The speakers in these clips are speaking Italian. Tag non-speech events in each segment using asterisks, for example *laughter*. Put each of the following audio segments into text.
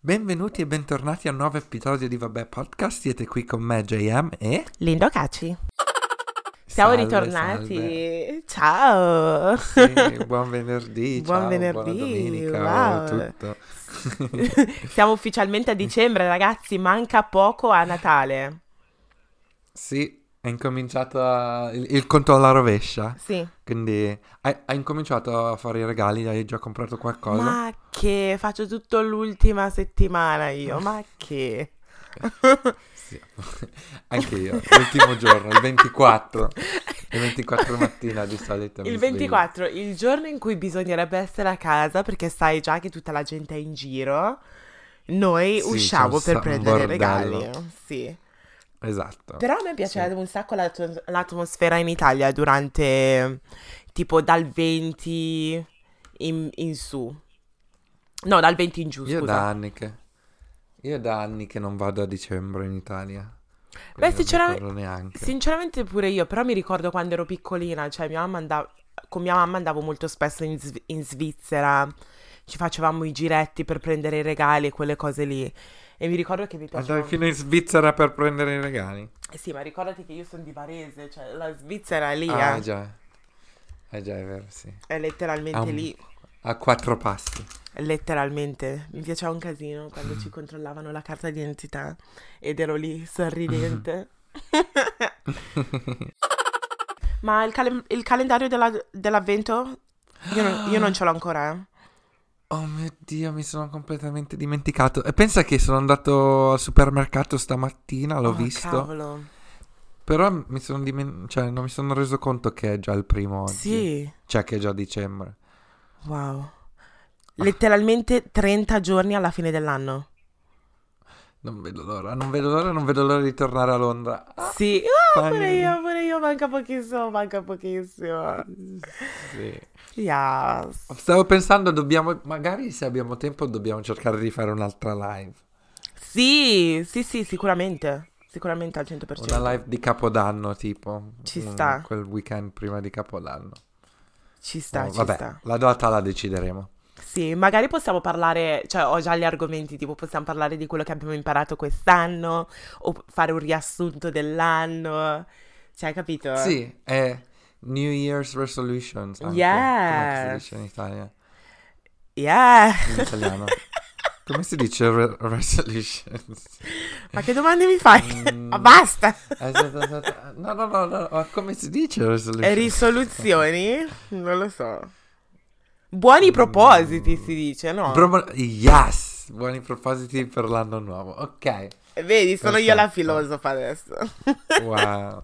Benvenuti e bentornati a un nuovo episodio di Vabbè Podcast. Siete qui con me, JM e Lindo Caci. Siamo Salve, ritornati. Ciao. salve. Sì, buon venerdì. *laughs* Buon ciao, venerdì, domenica. wow. Tutto. *laughs* Siamo ufficialmente a dicembre, ragazzi. Manca poco a Natale. Sì, è incominciato a- il, il conto alla rovescia. Sì. Quindi hai, hai incominciato a fare i regali? Hai già comprato qualcosa? Ma che faccio tutto l'ultima settimana io. Ma che. *laughs* Sì. Anche io. L'ultimo giorno, il 24. Il 24 mattina di solito. Il sveglio. 24, il giorno in cui bisognerebbe essere a casa perché sai già che tutta la gente è in giro. Noi Sì, usciamo per prendere i regali. Sì. Esatto. Però a me piacerebbe Sì. un sacco l'at- l'atmosfera in Italia durante tipo dal 20 in, in su. No, dal 20 in giù, Io scusa. da anni che... Io da anni che non vado a dicembre in Italia. Beh, sinceramente, sinceramente pure io, però mi ricordo quando ero piccolina, cioè mia mamma andava, con mia mamma andavo molto spesso in, in Svizzera, ci facevamo i giretti per prendere i regali e quelle cose lì. E mi ricordo che mi piaceva... Andavi fino in Svizzera per prendere i regali? Eh sì, ma ricordati che io sono di Varese, cioè la Svizzera è lì, Ah, eh. già. Eh già, è vero, sì. È letteralmente un- lì. A quattro passi. Letteralmente, mi piaceva un casino quando ci controllavano la carta d'identità ed ero lì sorridente. *laughs* Ma il, cale- il calendario della- dell'avvento? Io non, io non ce l'ho ancora. eh. Oh mio Dio, mi sono completamente dimenticato. E pensa che sono andato al supermercato stamattina, l'ho Oh, visto. Cavolo. Però mi sono dimen- cioè, non mi sono reso conto che è già il primo oggi. Sì, Cioè che è già dicembre. wow. Letteralmente 30 giorni alla fine dell'anno. Non vedo l'ora, non vedo l'ora, non vedo l'ora di tornare a Londra. Ah, Sì, ah, pure Fai- io, pure io, manca pochissimo, manca pochissimo. sì. Yes. Stavo pensando, dobbiamo, magari se abbiamo tempo dobbiamo cercare di fare un'altra live. Sì, sì, sì, sicuramente. Sicuramente al 100%. Una live di Capodanno, tipo. Ci Mm, sta. Quel weekend prima di Capodanno. Ci sta, Oh, ci vabbè, sta. la data la decideremo. Sì, magari possiamo parlare, cioè ho già gli argomenti, tipo possiamo parlare di quello che abbiamo imparato quest'anno o fare un riassunto dell'anno. Cioè, hai capito? Sì, è New Year's Resolutions. Anche. Come Yes. si dice in Italia? Yeah. In italiano. *laughs* Come si dice re- resolutions? Ma che domande mi fai? Mm. Ma basta. No, no, no, no, ma come si dice resolution? E risoluzioni? Non lo so. Buoni propositi si dice, no? Promo- yes! Buoni propositi per l'anno nuovo. Ok. Vedi, sono io la Perfetto. filosofa adesso. Wow.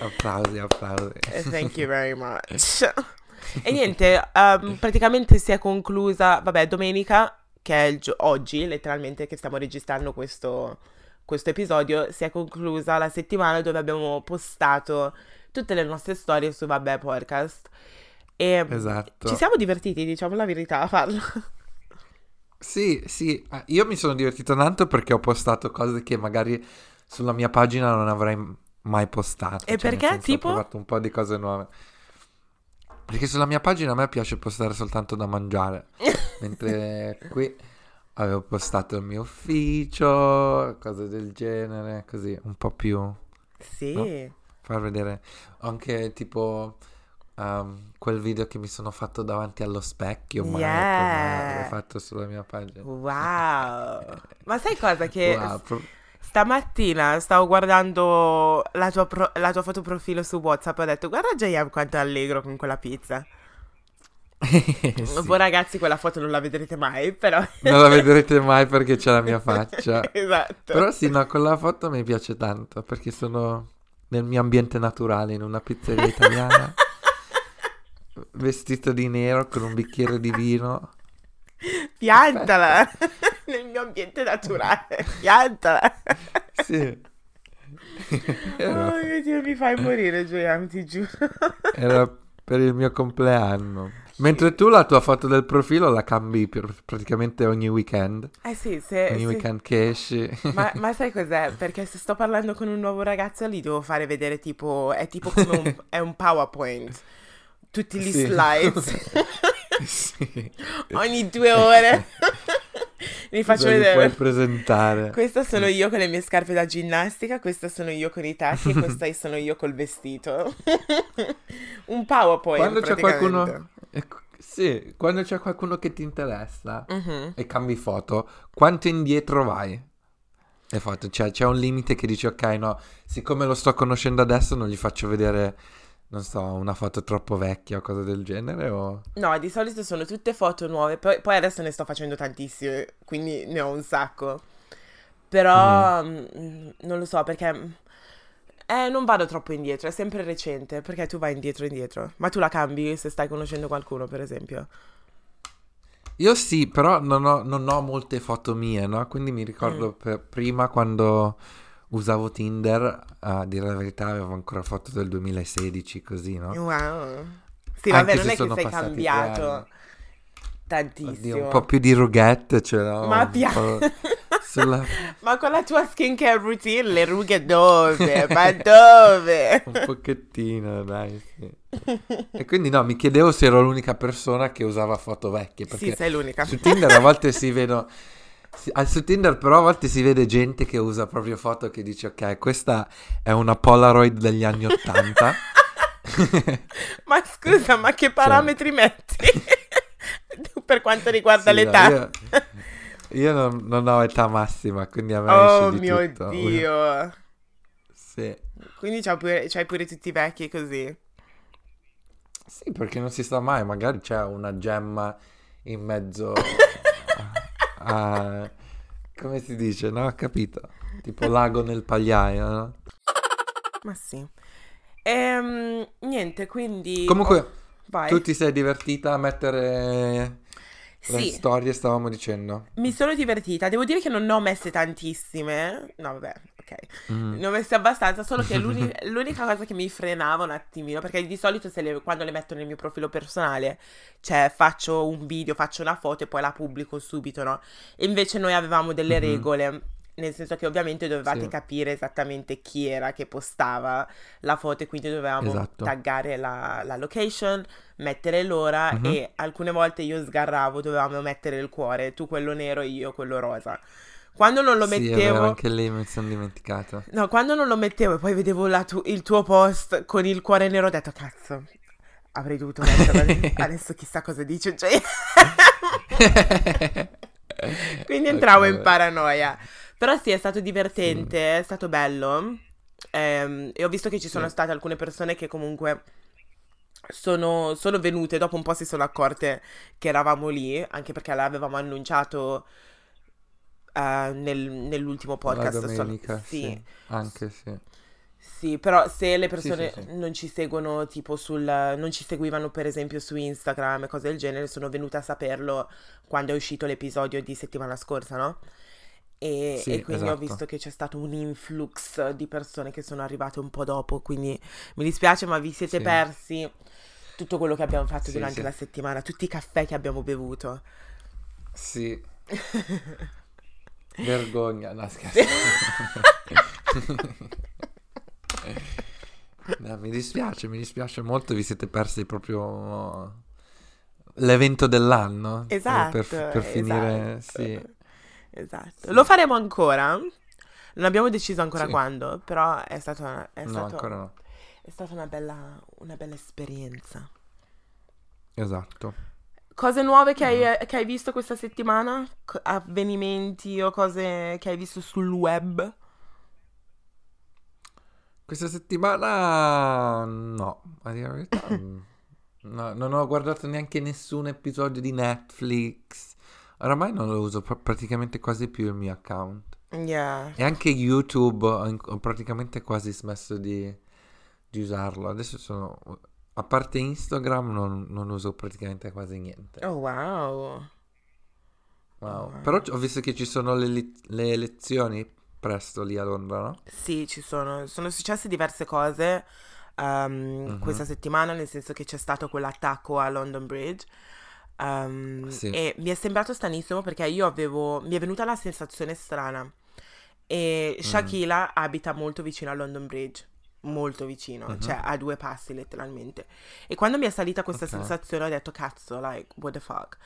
applausi, applausi. Eh, Thank you very much. *laughs* E niente, ehm, praticamente si è conclusa, vabbè, domenica, che è gio- oggi, letteralmente, che stiamo registrando questo, questo episodio, si è conclusa la settimana dove abbiamo postato tutte le nostre storie su Vabbè Podcast. E Esatto. ci siamo divertiti, diciamo la verità, a farlo. *laughs* Sì, sì, io mi sono divertito tanto perché ho postato cose che magari sulla mia pagina non avrei mai postato. E cioè, perché? senso, Tipo? Ho provato un po' di cose nuove. Perché sulla mia pagina a me piace postare soltanto da mangiare, *laughs* mentre qui avevo postato il mio ufficio, cose del genere, così, un po' più Sì. far vedere anche tipo ehm, quel video che mi sono fatto davanti allo specchio, ma Yeah. l'ho fatto sulla mia pagina. Wow. Ma sai *laughs* cosa che Wow, pro- stamattina stavo guardando la tua, pro- la tua foto profilo su WhatsApp e ho detto guarda JM quanto è allegro con quella pizza. *laughs* Sì. Voi ragazzi quella foto non la vedrete mai, però... Non la vedrete mai perché c'è la mia faccia. *laughs* esatto. Però sì, no, quella foto mi piace tanto perché sono nel mio ambiente naturale in una pizzeria italiana, vestito di nero con un bicchiere di vino. *laughs* Piantala *laughs* nel mio ambiente naturale. *laughs* Piantala. Sì. Oh mio Dio, mi fai morire, JM, ti giuro. era per il mio compleanno. Mentre tu la tua foto del profilo la cambi praticamente ogni weekend. Eh sì, se... Ogni se- weekend che esci. Ma, ma sai cos'è? Perché se sto parlando con un nuovo ragazzo gli devo fare vedere tipo, è tipo come un, è un PowerPoint. Tutti gli Sì. slides. *laughs* sì. Ogni due ore. *laughs* Mi faccio vedere. puoi presentare? Questa sono io con le mie scarpe da ginnastica, questa sono io con i tacchi e *laughs* questa sono io col vestito. Un PowerPoint Quando c'è qualcuno... Sì, quando c'è qualcuno che ti interessa Mhm. e cambi foto, quanto indietro vai? Le foto, cioè c'è un limite che dici ok no, siccome lo sto conoscendo adesso non gli faccio vedere, non so, una foto troppo vecchia o cose del genere o... No, di solito sono tutte foto nuove, poi, poi adesso ne sto facendo tantissime, quindi ne ho un sacco. Però mm, non lo so perché eh, non vado troppo indietro, è sempre recente, perché tu vai indietro indietro. Ma tu la cambi se stai conoscendo qualcuno, per esempio. Io sì, però non ho, non ho molte foto mie, no? Quindi mi Mm. ricordo per- prima quando usavo Tinder, a dire la verità avevo ancora foto del 2016 così, no? Wow. Sì, Anche vabbè, non è che sei cambiato tantissimo. Oddio, un po' più di rughette ce l'ho. Ma un pia- po' *laughs* sulla- Ma con la tua skincare routine le rughe dove? Ma dove? *laughs* Un pochettino, dai, sì. E quindi no, mi chiedevo se ero l'unica persona che usava foto vecchie, perché Sì, sei l'unica. su Tinder a volte si vedono... su Tinder però a volte si vede gente che usa proprio foto che dice ok, questa è una Polaroid degli anni 80. *laughs* Ma scusa, ma che parametri metti? *laughs* per quanto riguarda Cioè. Sì, no, l'età. io, io non, non ho età massima, quindi a me Oh mio tutto. Dio. Sì. Quindi c'hai pure, c'hai pure tutti i vecchi così. Sì, perché non si sa mai, magari c'è una gemma in mezzo *laughs* a... come si dice, no? Capito? Tipo lago nel pagliaio, no? Ma sì. Ehm, niente, quindi... Comunque, oh, vai. tu ti sei divertita a mettere le Sì. storie, stavamo dicendo. Mi sono divertita. Devo dire che non ne ho messe tantissime. No, vabbè, ok. Mm. Ne ho messe abbastanza, solo che l'uni- *laughs* l'unica cosa che mi frenava un attimino, perché di solito se le- quando le metto nel mio profilo personale, cioè faccio un video, faccio una foto e poi la pubblico subito, no? E invece noi avevamo delle Mhm. regole, nel senso che ovviamente dovevate Sì. capire esattamente chi era che postava la foto e quindi dovevamo Esatto. taggare la, la location, mettere l'ora Mhm. e alcune volte io sgarravo, dovevamo mettere il cuore, tu quello nero e io quello rosa. Quando non lo Sì, mettevo... anche lì mi sono dimenticato. No, quando non lo mettevo e poi vedevo tu- il tuo post con il cuore nero, ho detto, cazzo, avrei dovuto metterlo. *laughs* adesso chissà cosa dice. Cioè... *laughs* Quindi entravo Ok, in paranoia. Però sì, è stato divertente, è stato bello. Ehm, e ho visto che ci sono Sì. state alcune persone che comunque sono, sono venute, dopo un po' si sono accorte che eravamo lì, anche perché l'avevamo annunciato eh, nel- nell'ultimo La podcast. solo- domenica, sì. sì. Anche sì. Sì, però se le persone sì, sì. non ci seguono tipo sul, non ci seguivano per esempio su Instagram e cose del genere, sono venute a saperlo quando è uscito l'episodio di settimana scorsa, no? E, Sì, e quindi ho esatto. visto che c'è stato un influx di persone che sono arrivate un po' dopo, quindi mi dispiace, ma vi siete Sì. persi tutto quello che abbiamo fatto Sì, durante sì. la settimana, tutti i caffè che abbiamo bevuto. Sì. *laughs* Vergogna, no scherzo. *laughs* No, mi dispiace, mi dispiace molto, vi siete persi proprio l'evento dell'anno. Esatto, Per, per finire, esatto. sì. Esatto. Lo faremo ancora. Non abbiamo deciso ancora Sì. quando, però è stato, una- è No, stato- ancora no. è stata una bella, una bella esperienza. Esatto. Cose nuove che hai, che hai visto questa settimana? Avvenimenti o cose che hai visto sul web? Questa settimana no, a dire la verità. *laughs* no, non ho guardato neanche nessun episodio di Netflix. Oramai non lo uso pr- praticamente quasi più il mio account. Yeah. E anche YouTube ho, in- ho praticamente quasi smesso di, di usarlo. Adesso sono... A parte Instagram non, non uso praticamente quasi niente. Oh wow. Wow. wow. Però ho visto che ci sono le, le elezioni presto lì a Londra, no? Sì, ci sono, sono successe diverse cose ehm, Mhm. questa settimana, nel senso che c'è stato quell'attacco a London Bridge. ehm, Sì. E mi è sembrato stranissimo perché io avevo. Mi è venuta la sensazione strana. E Shakila abita molto vicino a London Bridge. Molto vicino, Mhm. cioè a due passi letteralmente. E quando mi è salita questa Ok. sensazione ho detto cazzo, like, what the fuck.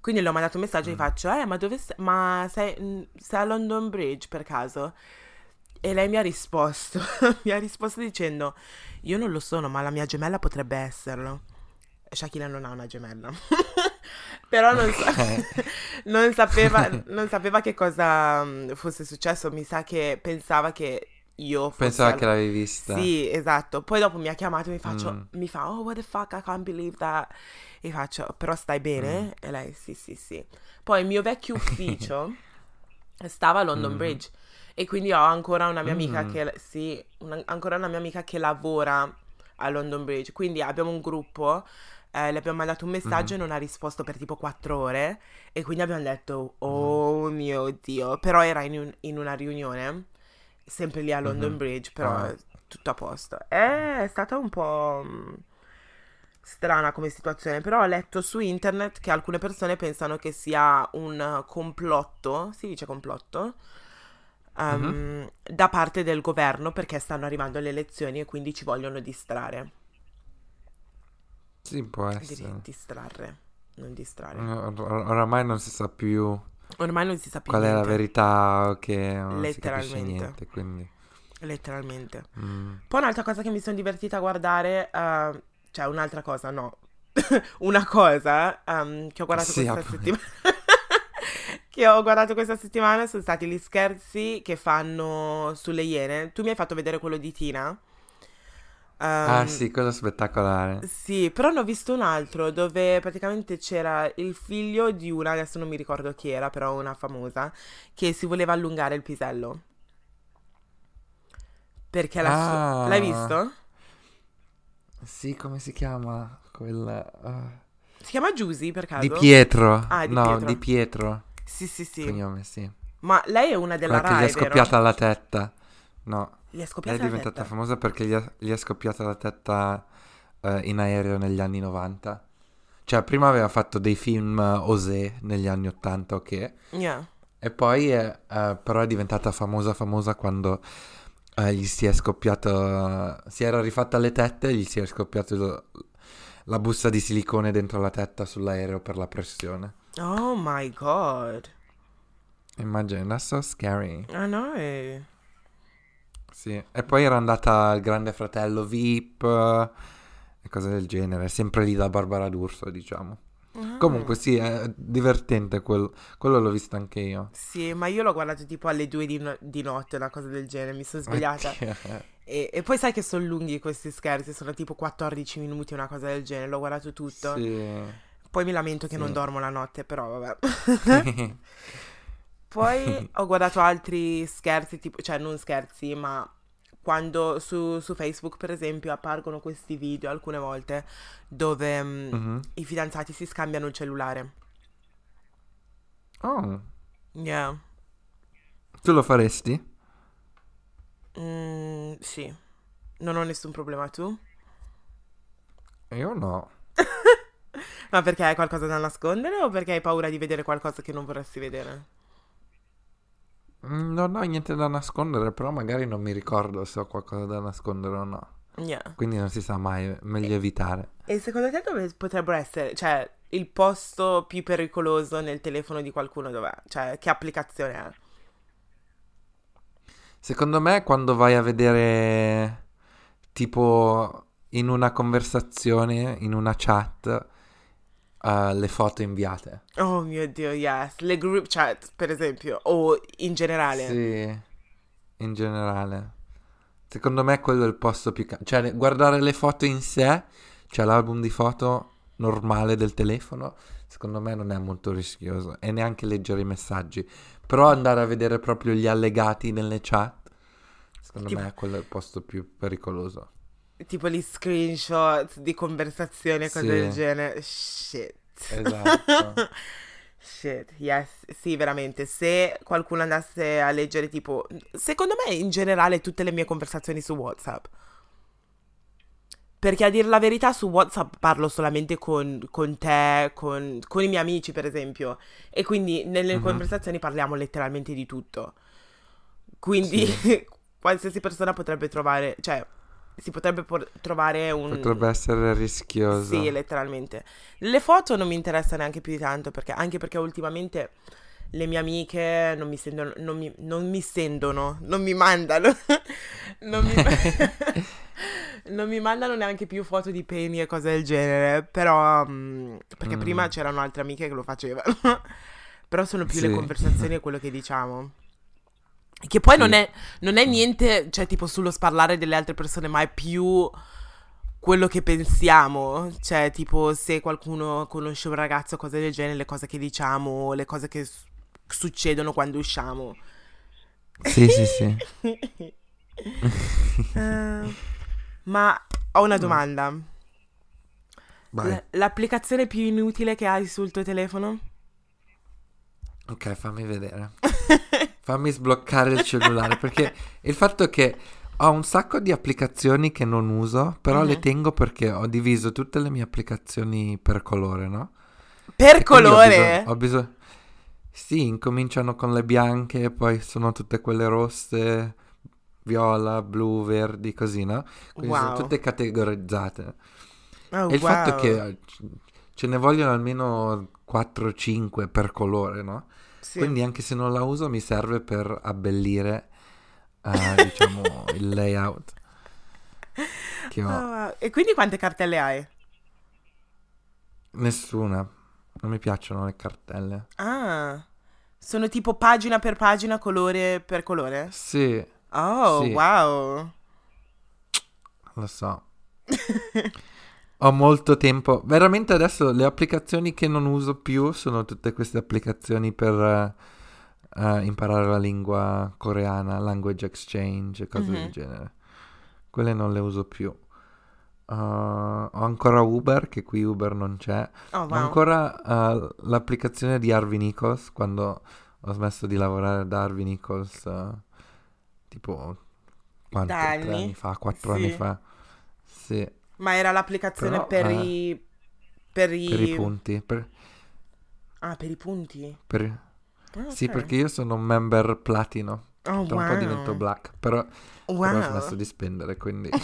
Quindi le ho mandato un messaggio e Mm. faccio, eh, ma dove sei? Ma sei, mm, sei a London Bridge per caso? E lei mi ha risposto, *laughs* mi ha risposto dicendo, io non lo sono, ma la mia gemella potrebbe esserlo. Shakira non ha una gemella. *laughs* Però non, sa- *laughs* non sapeva, non sapeva che cosa mm, fosse successo. Mi sa che pensava che io al- che l'avevi vista. Sì, esatto. Poi dopo mi ha chiamato e mi, faccio, Mm. mi fa, oh, what the fuck, I can't believe that. E faccio, però stai bene? Mm. E lei, sì, sì, sì. Poi il mio vecchio *laughs* ufficio stava a London Mm. Bridge. E quindi ho ancora una mia amica Mm. che, sì, una- ancora una mia amica che lavora a London Bridge. Quindi abbiamo un gruppo, eh, le abbiamo mandato un messaggio Mhm. e non ha risposto per tipo quattro ore. E quindi abbiamo detto, Mm. oh mio Dio. Però era in, un- in una riunione, sempre lì a London Mhm. Bridge, però Ah. tutto a posto. Eh, È stata un po' mm, strana come situazione, però ho letto su internet che alcune persone pensano che sia un complotto, si dice complotto, um, Mhm. da parte del governo perché stanno arrivando le elezioni e quindi ci vogliono distrarre. Sì, può essere. distrarre, non distrarre. Or- or- oramai non si sa più Ormai non si sa più qual è la niente, verità che non si Letteralmente. niente, quindi... letteralmente. mm. Poi un'altra cosa che mi sono divertita a guardare, eh, cioè un'altra cosa, no, *laughs* una cosa ehm, che ho guardato Sì, questa settimana. *laughs* che ho guardato questa settimana sono stati gli scherzi che fanno sulle iene. Tu mi hai fatto vedere quello di Tina. Ah Ehm, sì, quello spettacolare. sì, però ne ho visto un altro dove praticamente c'era il figlio di una, adesso non mi ricordo chi era, però una famosa, che si voleva allungare il pisello. Perché la Ah. L'hai visto? Sì, come si chiama? Quella... ah. Si chiama Giusy per caso? Di Pietro. Ah, Di no, Pietro. di Pietro. Sì, sì, sì. Cognome, sì. Ma lei è una della Quella che Rai, gli è vero? scoppiata la testa. No, Gli è è diventata testa. famosa perché gli è, gli è scoppiata la testa eh, in aereo negli anni 90. Cioè, prima aveva fatto dei film eh, osè negli anni 80, ok? Yeah. E poi eh, però è diventata famosa famosa quando eh, gli si è scoppiato, si era rifatta le tette e gli si è scoppiato la busta di silicone dentro la testa sull'aereo per la pressione. Oh my god. Immagina, that's so scary. I know. Sì. E poi era andata al Grande Fratello VIP e cose del genere, sempre lì da Barbara D'Urso, diciamo. Ah. Comunque sì, è divertente quel- quello l'ho visto anche io. Sì, ma io l'ho guardato tipo alle due di, no- di notte, una cosa del genere. Mi sono svegliata. *laughs* E, e poi sai che sono lunghi questi scherzi, sono tipo 14 minuti, una cosa del genere. L'ho guardato tutto. Sì. Poi mi lamento che Sì. non dormo la notte, però vabbè. *laughs* *laughs* Poi *laughs* ho guardato altri scherzi, tipo, cioè non scherzi, ma quando su, su Facebook, per esempio, appargono questi video alcune volte dove mm, Mhm. i fidanzati si scambiano il cellulare. Oh, Yeah. tu lo faresti? Mm, sì. Non ho nessun problema tu? Io no. *laughs* Ma perché hai qualcosa da nascondere o perché hai paura di vedere qualcosa che non vorresti vedere? Mm, Non ho niente da nascondere, però magari non mi ricordo se ho qualcosa da nascondere o no. Yeah. Quindi non si sa mai, meglio evitare. E secondo te dove potrebbero essere, cioè, il posto più pericoloso nel telefono di qualcuno dov'è? Cioè, che applicazione è? Secondo me quando vai a vedere tipo in una conversazione, in una chat, eh, le foto inviate. Oh mio Dio, yes. Le group chat, per esempio, o in generale. Sì, in generale. Secondo me quello è il posto più... ca- cioè guardare le foto in sé, cioè l'album di foto normale del telefono, secondo me non è molto rischioso e neanche leggere i messaggi. Però andare a vedere proprio gli allegati nelle chat, secondo Tipo- me quello è il posto più pericoloso. Tipo gli screenshot di conversazioni e cose Sì. del genere. Shit. Esatto. *laughs* Shit, yes, sì, veramente. Se qualcuno andasse a leggere, tipo, secondo me in generale tutte le mie conversazioni su WhatsApp. Perché a dire la verità, su WhatsApp parlo solamente con, con te, con, con i miei amici, per esempio. E quindi nelle Mhm. conversazioni parliamo letteralmente di tutto. Quindi *laughs* qualsiasi persona potrebbe trovare, cioè, si potrebbe por- trovare un... Potrebbe essere rischioso. Sì, letteralmente. Le foto non mi interessa neanche più di tanto, perché, anche perché ultimamente le mie amiche non mi sentono, non mi, non mi sentono, non mi mandano, *laughs* non, mi, *laughs* non mi mandano neanche più foto di peni e cose del genere, però, mm, perché Mm. prima c'erano altre amiche che lo facevano, *laughs* però sono più le Sì. conversazioni e quello che diciamo. Che poi non, Sì. è, non è niente, cioè tipo sullo sparlare delle altre persone, ma è più quello che pensiamo. Cioè, tipo, se qualcuno conosce un ragazzo, cose del genere, le cose che diciamo, le cose che s- succedono quando usciamo. Sì, sì, sì. *laughs* Eh, ma ho una domanda. Vai. L- l'applicazione più inutile che hai sul tuo telefono? Ok, fammi vedere. Fammi sbloccare il cellulare *laughs* perché il fatto è che ho un sacco di applicazioni che non uso, però le Mhm. tengo perché ho diviso tutte le mie applicazioni per colore, no? Per E quindi ho colore? bisogno- Ho bisogno... Sì, incominciano con le bianche, poi sono tutte quelle rosse, viola, blu, verdi, così, no? Quindi sono Wow. tutte categorizzate. Oh, E il fatto è wow. che eh, c- ce ne vogliono almeno 4-5 per colore, no? Sì. Quindi anche se non la uso mi serve per abbellire, eh, diciamo, *laughs* il layout che ho. Wow. E quindi quante cartelle hai? Nessuna. Non mi piacciono le cartelle. Ah, sono tipo pagina per pagina, colore per colore? Sì, Oh, Sì. wow. lo so. *laughs* Ho molto tempo. Veramente adesso le applicazioni che non uso più sono tutte queste applicazioni per eh, eh, imparare la lingua coreana, language exchange, cose del Mhm. genere. Quelle non le uso più. Uh, ho ancora Uber, che qui Uber non c'è. Oh, Ho wow. ancora uh, l'applicazione di Harvey Nichols quando ho smesso di lavorare da Harvey Nichols, uh, tipo quanto? Tre anni? anni fa, quattro Sì. anni fa. Sì, Ma era l'applicazione Però, per eh, i... Per i... per i punti. per- Ah, per i punti. per- Ah, Sì, ok. perché io sono un member platino. Oh, Tra un po' divento wow. black, però, però ho Wow. smesso di spendere, quindi... *laughs*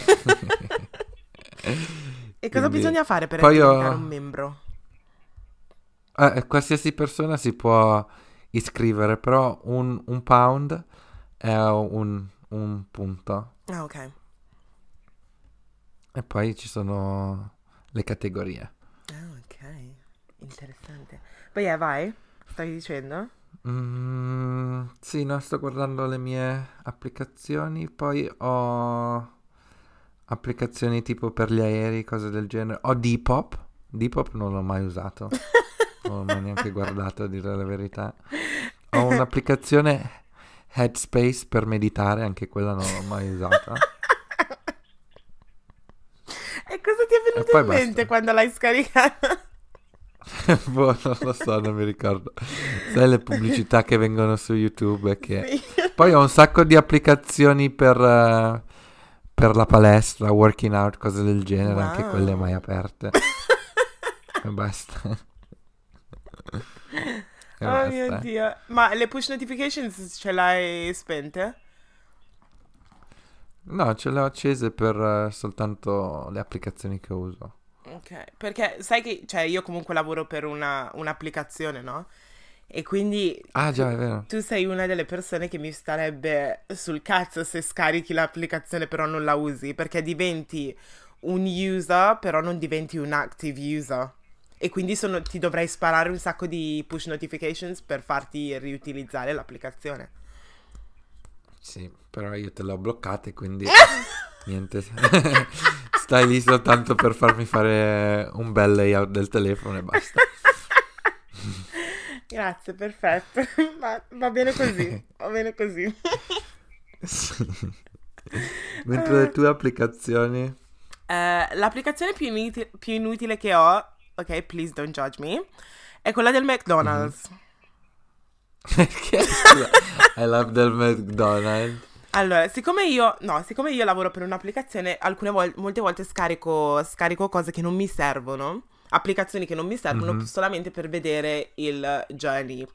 E cosa Quindi- bisogna fare per Poi ho- diventare un membro? Eh, qualsiasi persona si può iscrivere, però un, un pound è un, un punto. Ah, ok. E poi ci sono le categorie. Ah, ok. Interessante. Poi eh, vai. Stavi dicendo? Mm, sì, no, sto guardando le mie applicazioni, poi ho applicazioni tipo per gli aerei, cose del genere. Ho Depop. Depop non l'ho mai usato. *laughs* non l'ho mai neanche guardato, a dire la verità. Ho un'applicazione Headspace per meditare, anche quella non l'ho mai usata. E cosa ti è venuto in basta. mente quando l'hai scaricata? *laughs* boh, non lo so, non mi ricordo. Sai le pubblicità che vengono su YouTube che... Sì. *laughs* Poi ho un sacco di applicazioni per, eh, per la palestra, working out, cose del genere, anche Wow. quelle mai aperte. *laughs* e basta. E Oh mio basta. Dio. Ma le push notifications ce l'hai spente? No, ce le ho accese per eh, soltanto le applicazioni che uso. Ok, perché sai che, cioè, io comunque lavoro per una, un'applicazione, no? E quindi Ah, già, è vero. tu sei una delle persone che mi starebbe sul cazzo se scarichi l'applicazione però non la usi, perché diventi un user però non diventi un active user. E quindi sono- ti dovrei sparare un sacco di push notifications per farti riutilizzare l'applicazione. Sì, però io te le ho bloccate, quindi *laughs* niente. *laughs* Stai lì soltanto per farmi fare un bel layout del telefono e basta. *laughs* Grazie, perfetto. Va, va bene così, va bene così. Mentre le tue applicazioni... Eh, l'applicazione più, inuti- più inutile che ho, ok, please don't judge me, è quella del McDonald's. Perché? *laughs* I love del McDonald's. Allora, siccome io, no, siccome io lavoro per un'applicazione, alcune volte, molte volte scarico, scarico cose che non mi servono, applicazioni che non mi servono Mhm. solamente per vedere il journey,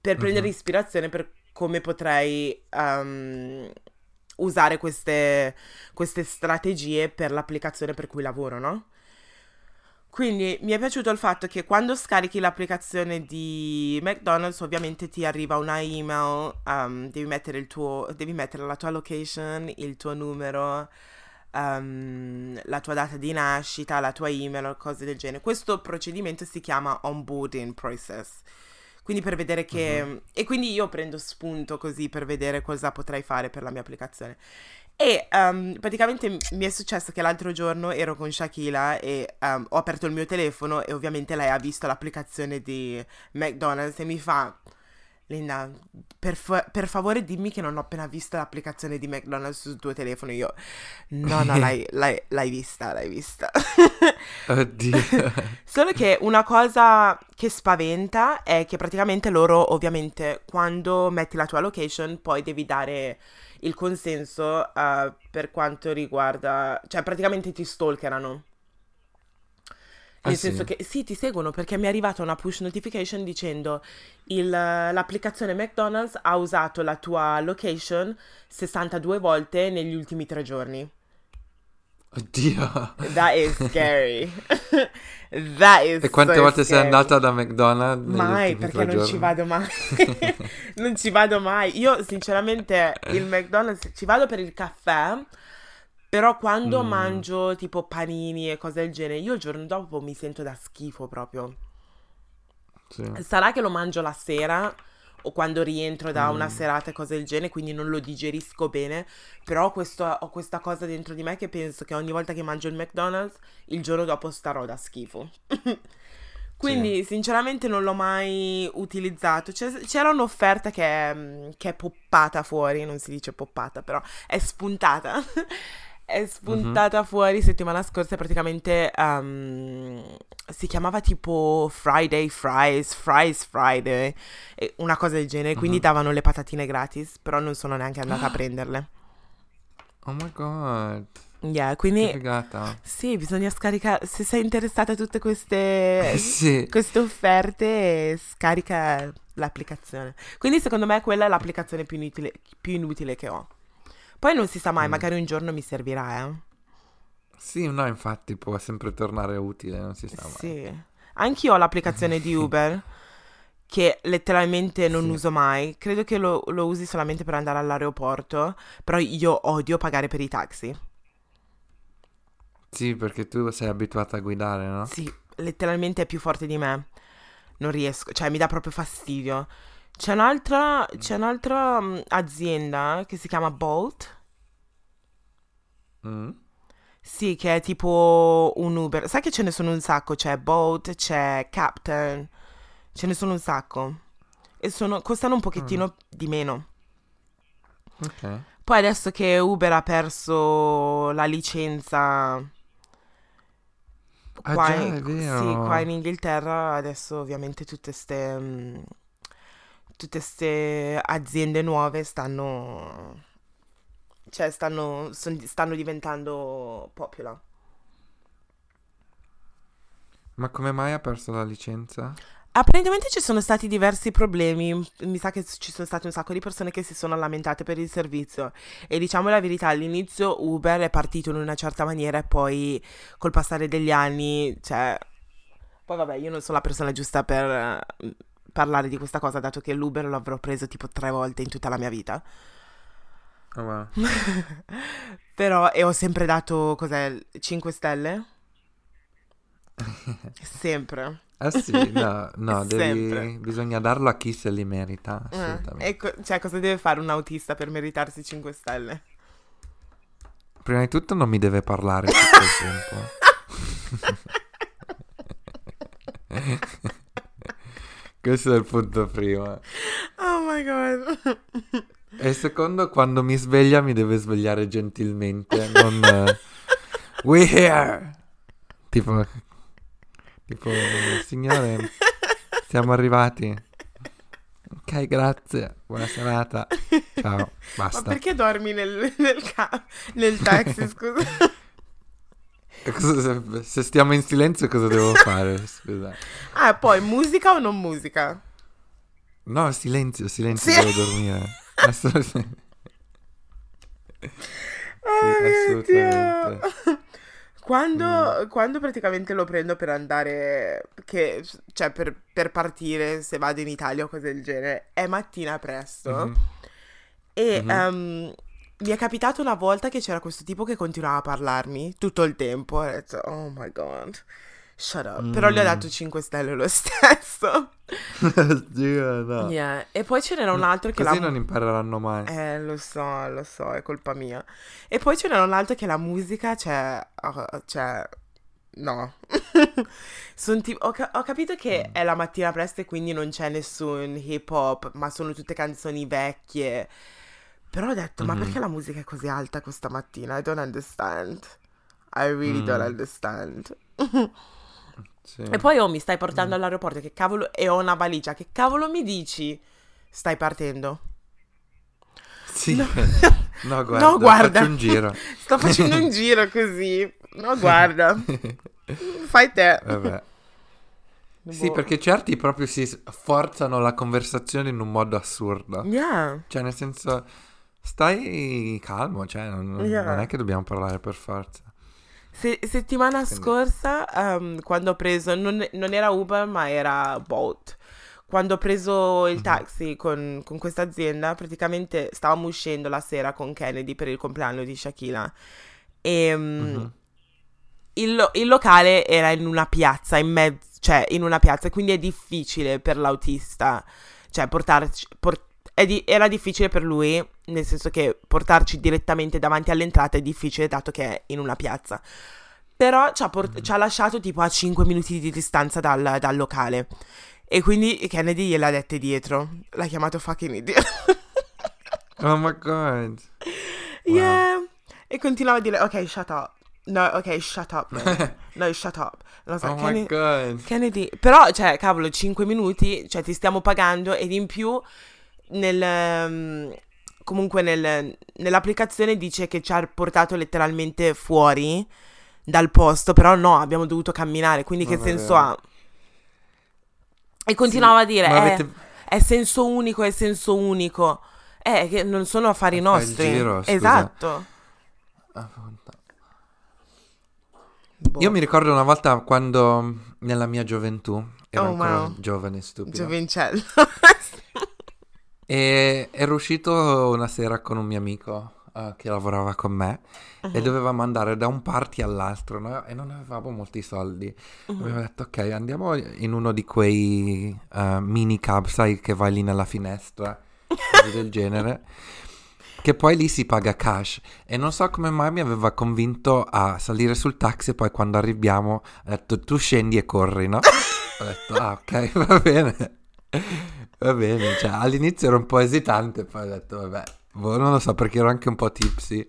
per prendere Mhm. ispirazione per come potrei ehm, usare queste, queste strategie per l'applicazione per cui lavoro, no? Quindi mi è piaciuto il fatto che quando scarichi l'applicazione di McDonald's ovviamente ti arriva una email, um, devi, mettere il tuo, devi mettere la tua location, il tuo numero, um, la tua data di nascita, la tua email, cose del genere. Questo procedimento si chiama onboarding process. Quindi per vedere che... Uh-huh. E quindi io prendo spunto così per vedere cosa potrei fare per la mia applicazione. E um, praticamente mi è successo che l'altro giorno ero con Shakila e um, ho aperto il mio telefono e ovviamente lei ha visto l'applicazione di McDonald's e mi fa Linda, per, fa- per, favore dimmi che non ho appena visto l'applicazione di McDonald's sul tuo telefono. Io, no, no, l'hai, *laughs* l'hai, l'hai vista, l'hai vista. Oddio. *laughs* Solo che una cosa che spaventa è che praticamente loro, ovviamente, quando metti la tua location, poi devi dare il consenso uh, per quanto riguarda... Cioè, praticamente ti stalkerano. Nel ah, senso sì? che sì, ti seguono perché mi è arrivata una push notification dicendo il, l'applicazione McDonald's ha usato la tua location 62 volte negli ultimi tre giorni. Oddio. That is scary. *laughs* That is E quante so volte scary. sei andata da McDonald's? Mai, perché non ci vado mai. *laughs* non ci vado mai. Io, sinceramente, il McDonald's ci vado per il caffè però quando mm. mangio tipo panini e cose del genere, io il giorno dopo mi sento da schifo proprio. Sì. Sarà che lo mangio la sera o quando rientro da mm. una serata e cose del genere, quindi non lo digerisco bene, però questo, ho questa cosa dentro di me che penso che ogni volta che mangio il McDonald's, il giorno dopo starò da schifo. *laughs* Quindi, sì. sinceramente, non l'ho mai utilizzato. c'era un'offerta che che è poppata fuori, non si dice poppata, però è spuntata. *laughs* è spuntata mm-hmm. fuori settimana scorsa praticamente um, si chiamava tipo Friday Fries, Fries Friday, una cosa del genere, quindi mm-hmm. davano le patatine gratis, però non sono neanche andata a *gasps* prenderle. Oh my god. Yeah, quindi che figata. Sì, bisogna scaricare. Se sei interessata a tutte queste, *laughs* sì. queste offerte, scarica l'applicazione. Quindi, secondo me, quella è l'applicazione più inutile, più inutile che ho. Poi non si sa mai, mm. magari un giorno mi servirà, eh. Sì, no, infatti può sempre tornare utile, non si sa mai. Sì. Anch'io ho l'applicazione di *laughs* Uber che letteralmente non sì. uso mai. Credo che lo, lo, usi solamente per andare all'aeroporto, però io odio pagare per i taxi. Sì, perché tu sei abituata a guidare, no? Sì, letteralmente è più forte di me. Non riesco, cioè mi dà proprio fastidio. C'è un'altra, c'è un'altra um, azienda che si chiama Bolt. Mm. Sì, che è tipo un Uber. Sai che ce ne sono un sacco? C'è Bolt, c'è Captain. Ce ne sono un sacco. E sono, costano un pochettino mm. di meno. Ok. Poi adesso che Uber ha perso la licenza ah, qua, già, in, sì, qua in Inghilterra, adesso ovviamente tutte queste... Tutte queste aziende nuove stanno cioè stanno, son, stanno diventando popular. Ma come mai ha perso la licenza? Apparentemente ci sono stati diversi problemi, mi sa che ci sono state un sacco di persone che si sono lamentate per il servizio e diciamo la verità, all'inizio Uber è partito in una certa maniera e poi col passare degli anni, cioè... Poi vabbè, io non sono la persona giusta per parlare di questa cosa, dato che l'Uber l'avrò preso tipo tre volte in tutta la mia vita. Oh, wow. *laughs* Però, e ho sempre dato, cos'è, 5 stelle? *laughs* sempre. Ah sì, no, *laughs* no devi, bisogna darlo a chi se li merita, eh, assolutamente. Eh, ecco, cioè, cosa deve fare un autista per meritarsi 5 stelle? Prima di tutto non mi deve parlare tutto il tempo. Questo è il punto primo. Oh my god. E secondo, quando mi sveglia mi deve svegliare gentilmente, non... Uh, *laughs* we here! Tipo... Tipo, signore, siamo arrivati. Ok, grazie. Buona serata. Ciao. Basta. Ma perché dormi nel, nel, ca- nel taxi, scusa? *laughs* Se stiamo in silenzio cosa devo *laughs* fare? Scusa. Ah, poi musica o non musica? No, silenzio, silenzio, sì. devo dormire. *laughs* Assolutamente. Oh Dio. assolutamente. Quando, Mm. quando praticamente lo prendo per andare, che, cioè per, per partire se vado in Italia o cose del genere, è mattina presto Mhm. e Mhm. ehm, mi è capitato una volta che c'era questo tipo che continuava a parlarmi tutto il tempo ho detto, oh my god, shut up. Però gli ho Mm. dato 5 stelle lo *laughs* stesso. *laughs* Dio, no. Yeah. E poi ce n'era un altro che Così la... non impareranno mai. Eh, lo so, lo so, è colpa mia. E poi ce n'era un altro che la musica, cioè, oh, cioè, no. *laughs* Son ti- ho, ca- ho capito che è la mattina presto e quindi non c'è nessun hip hop, ma sono tutte canzoni vecchie. Però ho detto, ma Mhm. perché la musica è così alta questa mattina? I don't understand. I really don't Mm. understand. *laughs* Sì. E poi oh, mi stai Mm. portando all'aeroporto, che cavolo, e ho una valigia, che cavolo mi dici? Stai partendo? Sì. No. *laughs* No, guarda, No, guarda. faccio un giro. *laughs* Sto facendo un giro così. No, guarda. Fai te. Vabbè. Sì, Boh. perché certi proprio si forzano la conversazione in un modo assurdo. Yeah. Cioè, nel senso, stai calmo, cioè, non, Yeah. non è che dobbiamo parlare per forza. Se- settimana Quindi- scorsa, ehm, quando ho preso, non, non era Uber, ma era Bolt. Quando ho preso il Mhm. taxi con, con questa azienda, praticamente stavamo uscendo la sera con Kennedy per il compleanno di Shakila. E mm, Mhm. il, lo- il locale era in una piazza, in mezzo, cioè in una piazza, quindi è difficile per l'autista, cioè portarci, por- di- era difficile per lui, nel senso che portarci direttamente davanti all'entrata è difficile dato che è in una piazza. Però ci ha, port- ci ha lasciato tipo a 5 minuti di distanza dal, dal locale. E quindi Kennedy gliel'ha dette dietro. L'ha chiamato fucking idiot. *laughs* Oh my god. yeah. E continuava a dire, ok, shut up. No, ok, shut up. man. *laughs* No, shut up. I was Oh like, my god. Kennedy, però, cioè, cavolo, 5 minuti, cioè, ti stiamo pagando ed in più nel... ehm, comunque nel- nell'applicazione dice che ci ha portato letteralmente fuori dal posto, però no, abbiamo dovuto camminare, quindi che Ma va senso ha? E continuava a dire, "Eh, avete... è senso unico, è senso unico. Eh, che non sono affari Eh, fai il nostri. giro, esatto. Boh. Io mi ricordo una volta quando, nella mia gioventù, ero Oh, ancora wow. giovane e stupido, Giovincello. *laughs* e ero uscito una sera con un mio amico eh, che lavorava con me Mhm. e dovevamo andare da un party all'altro no? e non avevamo molti soldi. Mhm. Abbiamo detto ok, andiamo in uno di quei eh, mini cab, sai, che vai lì nella finestra, cose del genere. *laughs* Che poi lì si paga cash e non so come mai mi aveva convinto a salire sul taxi e poi quando arriviamo ha detto tu scendi e corri, no? *laughs* Ho detto ah ok va bene, va bene, cioè all'inizio ero un po' esitante poi ho detto vabbè, boh, non lo so perché ero anche un po' tipsy,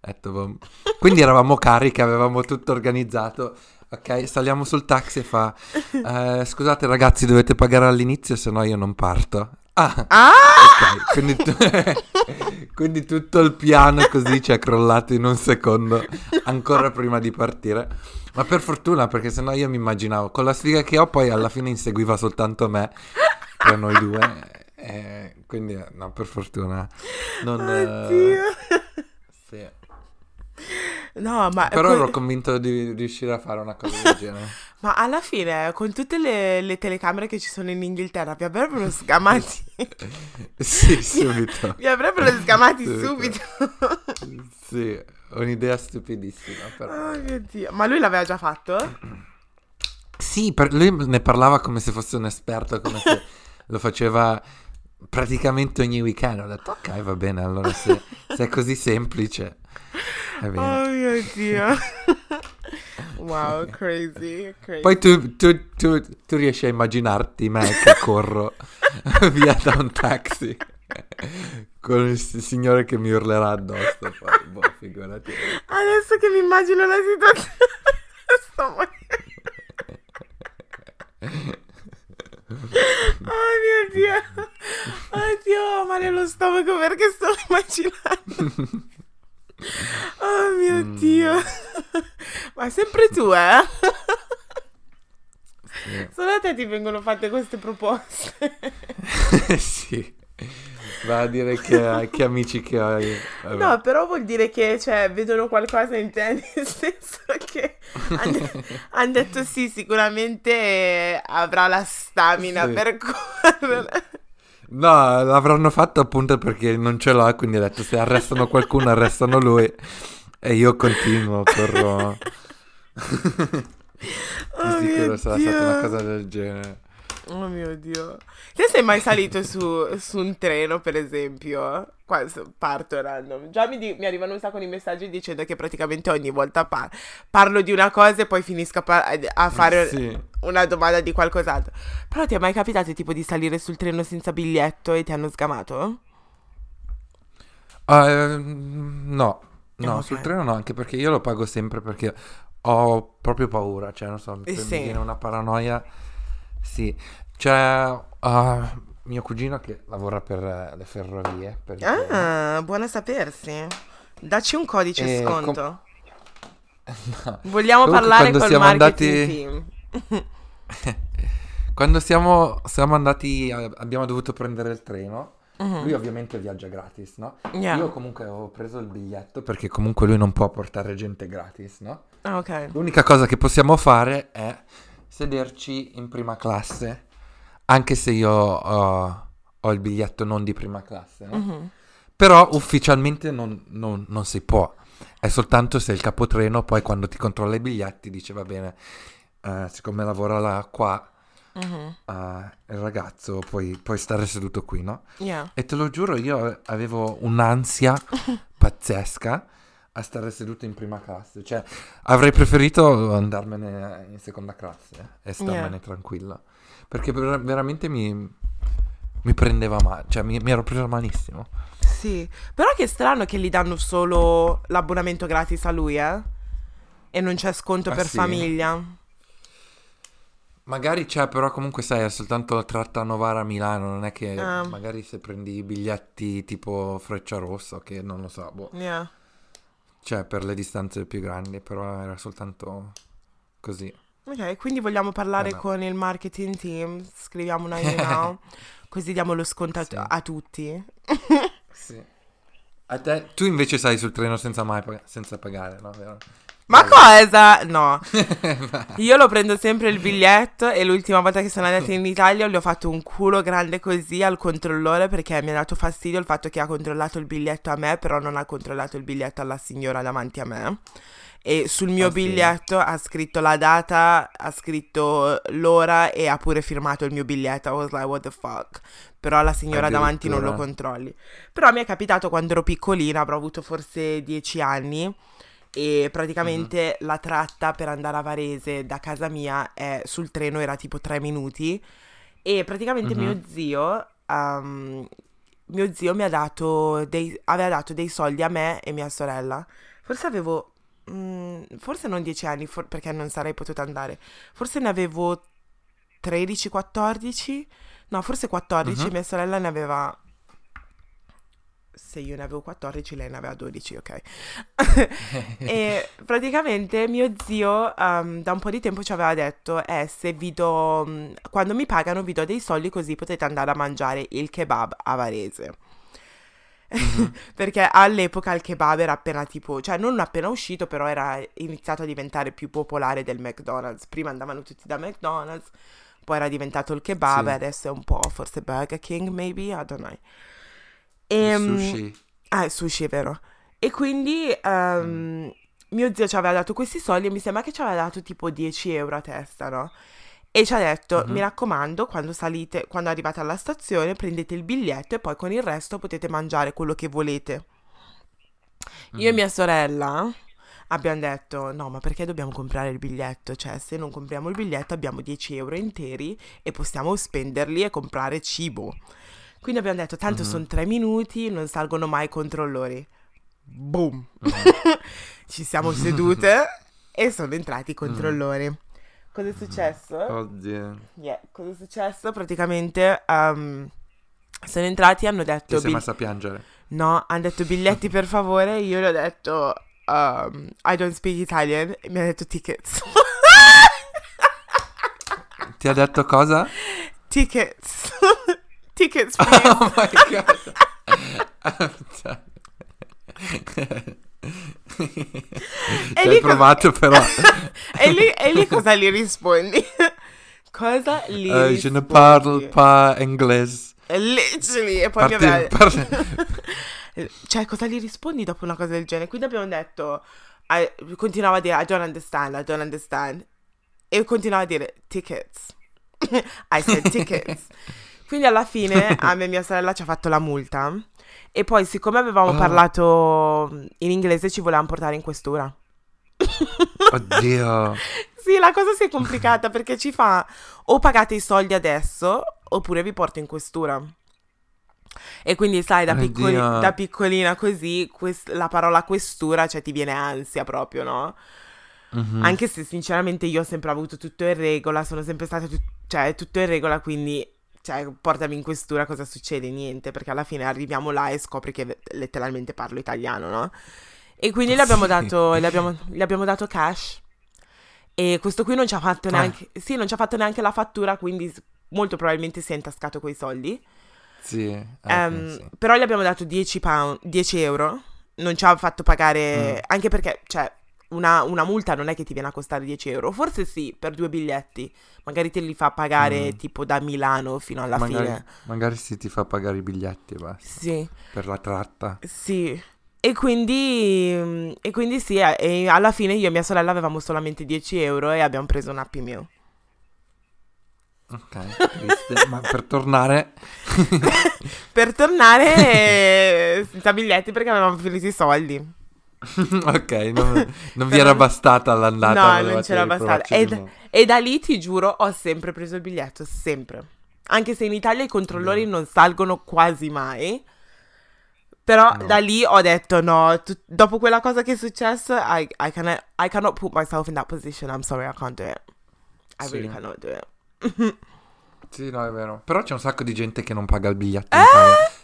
detto boh. quindi eravamo carichi, avevamo tutto organizzato, ok saliamo sul taxi e fa "Eh, scusate ragazzi dovete pagare all'inizio se no io non parto. Ah, Ah! Ok, quindi, tu- *laughs* quindi tutto il piano così ci è crollato in un secondo, ancora prima di partire. Ma per fortuna, perché sennò io mi immaginavo, con la sfiga che ho, poi alla fine inseguiva soltanto me, tra noi due. e quindi, eh, no, per fortuna. Non, eh, Oddio. sì. No, ma, Però ero convinto di riuscire a fare una cosa del genere. *laughs* ma alla fine, con tutte le, le telecamere che ci sono in Inghilterra, vi avrebbero sgamati. *laughs* sì, subito. vi avrebbero sgamati Subito. subito. *laughs* Sì, un'idea stupidissima, però... oh mio Dio. Ma lui l'aveva già fatto? Sì, per- lui ne parlava come se fosse un esperto, come se lo faceva praticamente ogni weekend. Ho detto, ok, va bene, allora se, se è così semplice, è bene. Oh mio Dio. *laughs* wow, crazy, crazy. Poi tu, tu- tu- tu riesci a immaginarti me che corro *laughs* via da un taxi *laughs* con il signore che mi urlerà addosso. Poi, boh, figurati. Adesso che mi immagino la situazione. Sto morendo. *laughs* Oh mio Dio. Oddio, ma nello stomaco perché sto immaginando. Oh mio Mm. Dio. Ma sempre tu, eh? Sì. Solo a te ti vengono fatte queste proposte. *laughs* sì. Va a dire che, che amici che hai. Vabbè. No, però vuol dire che, cioè, vedono qualcosa in te, *laughs* nel senso che hanno *laughs* han detto sì, sicuramente avrà la stamina Sì. per correre. No, l'avranno fatto appunto perché non ce l'ho, quindi ha detto se arrestano qualcuno, arrestano lui. E io continuo, corro. *laughs* Oh Di sicuro sarà stata una cosa del genere. Oh mio Dio. Te sei mai salito su, su un treno, per esempio? Qua parto random. Già mi, di- mi arrivano un sacco di messaggi dicendo che praticamente ogni volta par- parlo di una cosa e poi finisco a, par- a fare Sì. una domanda di qualcos'altro. Però ti è mai capitato tipo di salire sul treno senza biglietto e ti hanno sgamato? Ehm, no, no, Ok. sul treno no, anche perché io lo pago sempre perché ho proprio paura, cioè non so, mi, Eh, mi sì. viene una paranoia. Sì, c'è ah, mio cugino che lavora per eh, le ferrovie, per. Ah, buono a sapersi. Dacci un codice Eh, com- sconto. *laughs* No. Vogliamo Comunque, parlare col siamo marketing andati- team. *laughs* Quando siamo, siamo andati, eh, abbiamo dovuto prendere il treno. Mhm. Lui ovviamente viaggia gratis, no? Yeah. Io comunque avevo preso il biglietto perché comunque lui non può portare gente gratis, no? Ah, ok. L'unica cosa che possiamo fare è sederci in prima classe, anche se io ho, ho il biglietto non di prima classe, no? Mhm. Però ufficialmente non, non- non si può, è soltanto se il capotreno poi quando ti controlla i biglietti dice va bene, eh, siccome lavora là qua, Mhm. eh, il ragazzo puoi, puoi stare seduto qui, no? Yeah. E te lo giuro, io avevo un'ansia *laughs* pazzesca a stare seduto in prima classe. Cioè, avrei preferito andarmene in seconda classe e starmene Yeah. tranquilla. Perché ver- veramente mi, mi prendeva male, cioè mi, mi ero preso malissimo. Sì, però che strano che gli danno solo l'abbonamento gratis a lui, eh? E non c'è sconto Ah, per sì? famiglia. Magari c'è, però comunque sai, è soltanto la tratta Novara-Milano, non è che Ah. magari se prendi i biglietti tipo Freccia Rossa, che non lo so, boh. Yeah. Cioè, per le distanze più grandi, però era soltanto così. Ok, quindi vogliamo parlare Vabbè. con il marketing team, scriviamo una *laughs* email, così diamo lo sconto a, Sì. a tutti. Sì. A te, tu invece sei sul treno senza mai pag- senza pagare, no? Vero? Ma cosa? No, *laughs* io lo prendo sempre il biglietto e l'ultima volta che sono andata in Italia gli ho fatto un culo grande così al controllore perché mi ha dato fastidio il fatto che ha controllato il biglietto a me, però non ha controllato il biglietto alla signora davanti a me. E sul mio sì? biglietto ha scritto la data, ha scritto l'ora e ha pure firmato il mio biglietto. I was like, what the fuck? Però la signora davanti non lo controlli. Però mi è capitato quando ero piccolina, avrò avuto forse 10 anni. E praticamente Mhm. la tratta per andare a Varese da casa mia è, sul treno era tipo 3 minuti. E praticamente Mhm. mio zio, um, mio zio mi ha dato dei, aveva dato dei soldi a me e mia sorella. Forse avevo, mm, forse non 10 anni, for- perché non sarei potuta andare. Forse ne avevo 13-14. No, forse 14, Mhm. mia sorella ne aveva... Se io ne avevo 14, lei ne aveva 12, ok. *laughs* e praticamente mio zio um, da un po' di tempo ci aveva detto, eh, se vi do, mm, quando mi pagano vi do dei soldi così potete andare a mangiare il kebab a Varese. *laughs* Perché all'epoca il kebab era appena tipo, cioè non appena uscito, però era iniziato a diventare più popolare del McDonald's. Prima andavano tutti da McDonald's, poi era diventato il kebab Sì. adesso è un po' forse Burger King, maybe, I don't know. Il Ehm, sushi. Ah, il sushi, è vero. E quindi ehm, mio zio ci aveva dato questi soldi e mi sembra che ci aveva dato tipo 10 euro a testa, no? E ci ha detto, Mhm. mi raccomando, quando salite, quando arrivate alla stazione, prendete il biglietto e poi con il resto potete mangiare quello che volete. Io e Mhm. mia sorella abbiamo detto, no, ma perché dobbiamo comprare il biglietto? Cioè, se non compriamo il biglietto abbiamo 10 euro interi e possiamo spenderli e comprare cibo. Quindi abbiamo detto, tanto Mhm. sono tre minuti, non salgono mai i controllori. Boom! Mhm. *laughs* Ci siamo sedute e sono entrati i controllori. Cosa è successo? Oddio. Yeah, cosa è successo? Praticamente ehm, sono entrati e hanno Ti detto... sei "Bil- messa a piangere. No, hanno detto biglietti per favore. Io gli ho detto um, I don't speak Italian. E mi ha detto tickets. Ti ha detto cosa? *laughs* tickets. Tickets, *laughs* please. Oh my god. Lì cosa- provato però. *laughs* e, lì, e lì cosa gli rispondi? *laughs* cosa gli je rispondi? ne parle pas anglais. Literally, e poi Parti- aveva... par- cioè, cosa gli rispondi dopo una cosa del genere? Quindi abbiamo detto, I- continuava a dire, I don't understand, I don't understand. E continuava a dire, tickets. I said tickets. Quindi alla fine *laughs* a me e mia sorella ci ha fatto la multa. E poi, siccome avevamo Ah. parlato in inglese, ci volevano portare in questura. *laughs* Oddio. Sì, la cosa si è complicata perché ci fa o pagate i soldi adesso oppure vi porto in questura. E quindi, sai, da, piccoli- da piccolina così, quest- la parola questura, cioè ti viene ansia proprio, no? Mhm. Anche se sinceramente io ho sempre avuto tutto in regola, sono sempre stata tut- cioè, tutto in regola, quindi, cioè, portami in questura, cosa succede? Niente, perché alla fine arriviamo là e scopri che letteralmente parlo italiano, no? E quindi le abbiamo dato, le abbiamo, le abbiamo dato cash. E questo qui non ci ha fatto Ah. neanche, sì, non ci ha fatto neanche la fattura, quindi molto probabilmente si è intascato quei soldi. Sì. eh, Ehm, sì. Però gli abbiamo dato 10, pound, 10 euro. Non ci ha fatto pagare. Mm. Anche perché, cioè, una, una multa non è che ti viene a costare 10 euro. Forse sì, per due biglietti. Magari te li fa pagare Mm. tipo da Milano fino alla magari, fine. magari si ti fa pagare i biglietti e basta. Sì, Per la tratta. sì. E quindi, mm, e quindi sì, eh, e alla fine io e mia sorella avevamo solamente 10 euro e abbiamo preso un Happy Meal. Ok, triste. *laughs* Ma per tornare... *laughs* Per tornare eh, senza biglietti perché avevamo finito i soldi. *laughs* ok, non, *laughs* non vi era bastata l'andata. No, non c'era Ed- nuovo. E da lì ti giuro, ho sempre preso il biglietto, sempre. Anche se in Italia i controllori Bene. non salgono quasi mai. Però No. da lì ho detto no, tu- dopo quella cosa che è successa, I, I, cannot, I cannot put myself in that position. I'm sorry, I can't do it. I Sì. really cannot do it. *laughs* Sì, no, è vero. Però c'è un sacco di gente che non paga il biglietto Eh?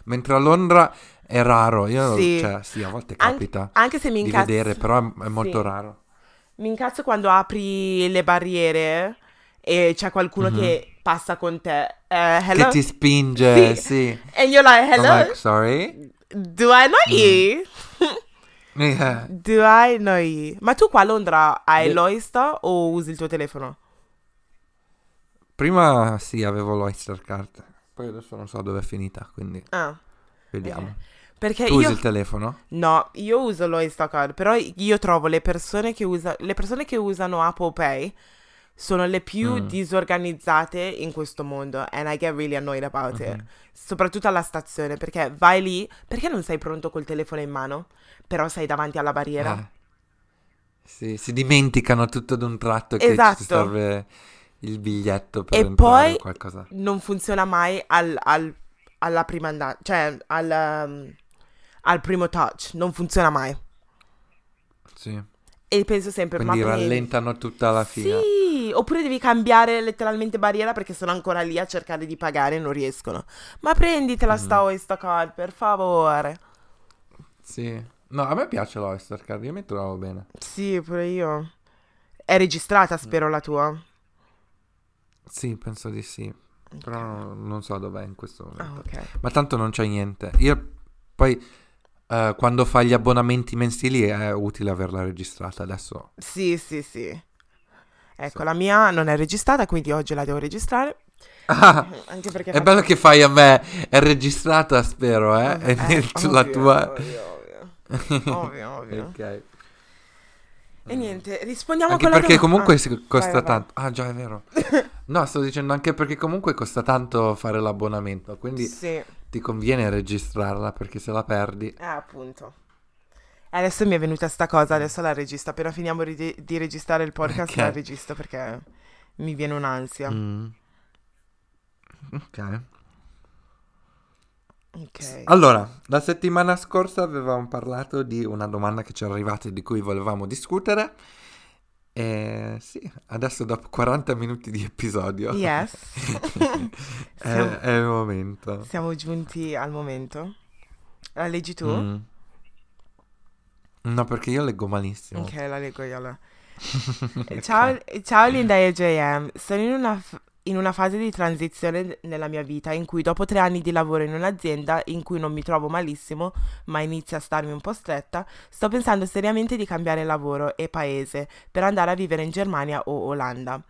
Mentre a Londra è raro. Io, Sì. cioè, sì, a volte An- capita anche se mi di incazzo. vedere, però è, molto Sì. raro. Mi incazzo quando apri le barriere e c'è qualcuno Mhm. che passa con te. Hello? Che ti spinge, Sì. sì. And you're like, I'm hello? like, sorry? Do I know you? *laughs* Yeah. Do I know you? Ma tu qua a Londra hai Beh. l'Oista o usi il tuo telefono? Prima sì, avevo l'Oyster Card. Poi adesso non so dove è finita, quindi Ah, vediamo. Perché Tu io... usi il telefono? No, io uso l'Oista Card, però io trovo le persone che, usa... le persone che usano Apple Pay sono le più Mm. disorganizzate in questo mondo and I get really annoyed about it. Mhm. Soprattutto alla stazione, perché vai lì, perché non sei pronto col telefono in mano, però sei davanti alla barriera? Eh. Sì, si dimenticano tutto d'un tratto che Esatto. ci serve il biglietto per E poi- qualcosa. non funziona mai al, al- alla prima andata, cioè al, um, al primo touch, non funziona mai. Sì. E penso sempre, Quindi ma rallentano tutta la fila. Sì, oppure devi cambiare letteralmente barriera perché sono ancora lì a cercare di pagare e non riescono. Ma prenditela Mhm. sta Oyster Card, per favore. Sì. No, a me piace l'Oyster Card, io mi trovo bene. Sì, pure io. È registrata, spero, la tua. Sì, penso di sì. Però non, so dov'è in questo Ah, momento. ok. Ma tanto non c'è niente. Io poi eh, quando fai gli abbonamenti mensili è utile averla registrata. Adesso Sì, sì, sì. Ecco, Sì. la mia non è registrata, quindi oggi la devo registrare. Ah, *laughs* Anche perché è bello che fai a me. È registrata, spero, eh? Eh, E la ovvio, tua. Ovvio, ovvio. *laughs* Ovvio, ovvio. ok. E niente, rispondiamo Anche la perché domanda. comunque Ah, costa vai, vai. tanto. Ah, già, è vero. *laughs* No, sto dicendo anche perché comunque costa tanto fare l'abbonamento. Quindi Sì, ti conviene registrarla perché se la perdi. eh, appunto. E Adesso mi è venuta sta cosa, adesso la registro. Appena finiamo di, di registrare il podcast, Ok. la registro perché mi viene un'ansia. Mm. Ok. Ok. Allora, la settimana scorsa avevamo parlato di una domanda che ci è arrivata e di cui volevamo discutere. E sì, adesso dopo 40 minuti di episodio Yes. *laughs* è, siamo, è il momento. siamo giunti al momento. La leggi tu? Mm. No, perché io leggo malissimo. Ok, la leggo io allora. *laughs* Ciao, ciao Linda e JM, sono in una, f- in una fase di transizione nella mia vita in cui dopo tre anni di lavoro in un'azienda in cui non mi trovo malissimo, ma inizia a starmi un po' stretta, sto pensando seriamente di cambiare lavoro e paese per andare a vivere in Germania o Olanda.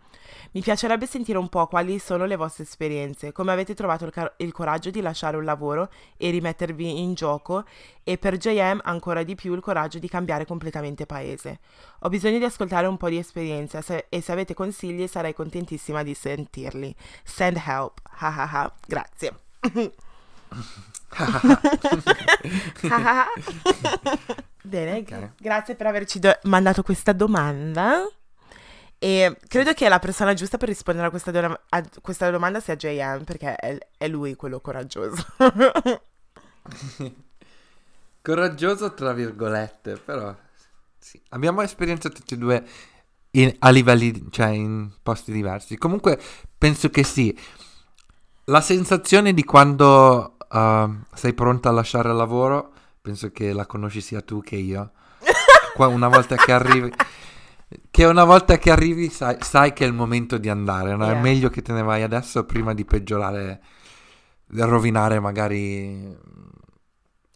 Mi piacerebbe sentire un po' quali sono le vostre esperienze, come avete trovato il, car- il, coraggio di lasciare un lavoro e rimettervi in gioco e per JM ancora di più il coraggio di cambiare completamente paese. Ho bisogno di ascoltare un po' di esperienza se- e se avete consigli sarei contentissima di sentirli. Send help. Hahaha. Grazie. *laughs* *laughs* Bene, okay. grazie per averci do- mandato questa domanda. E credo che la persona giusta per rispondere a questa, do- a questa domanda sia JM, perché è, è lui quello coraggioso. *laughs* coraggioso tra virgolette, però sì. abbiamo esperienza tutti e due in, a livelli, cioè in posti diversi. Comunque penso che sì. La sensazione di quando uh, sei pronta a lasciare il lavoro, penso che la conosci sia tu che io. *laughs* una volta che arrivi che una volta che arrivi sai, sai, che è il momento di andare, no? yeah. è meglio che te ne vai adesso prima di peggiorare, di rovinare magari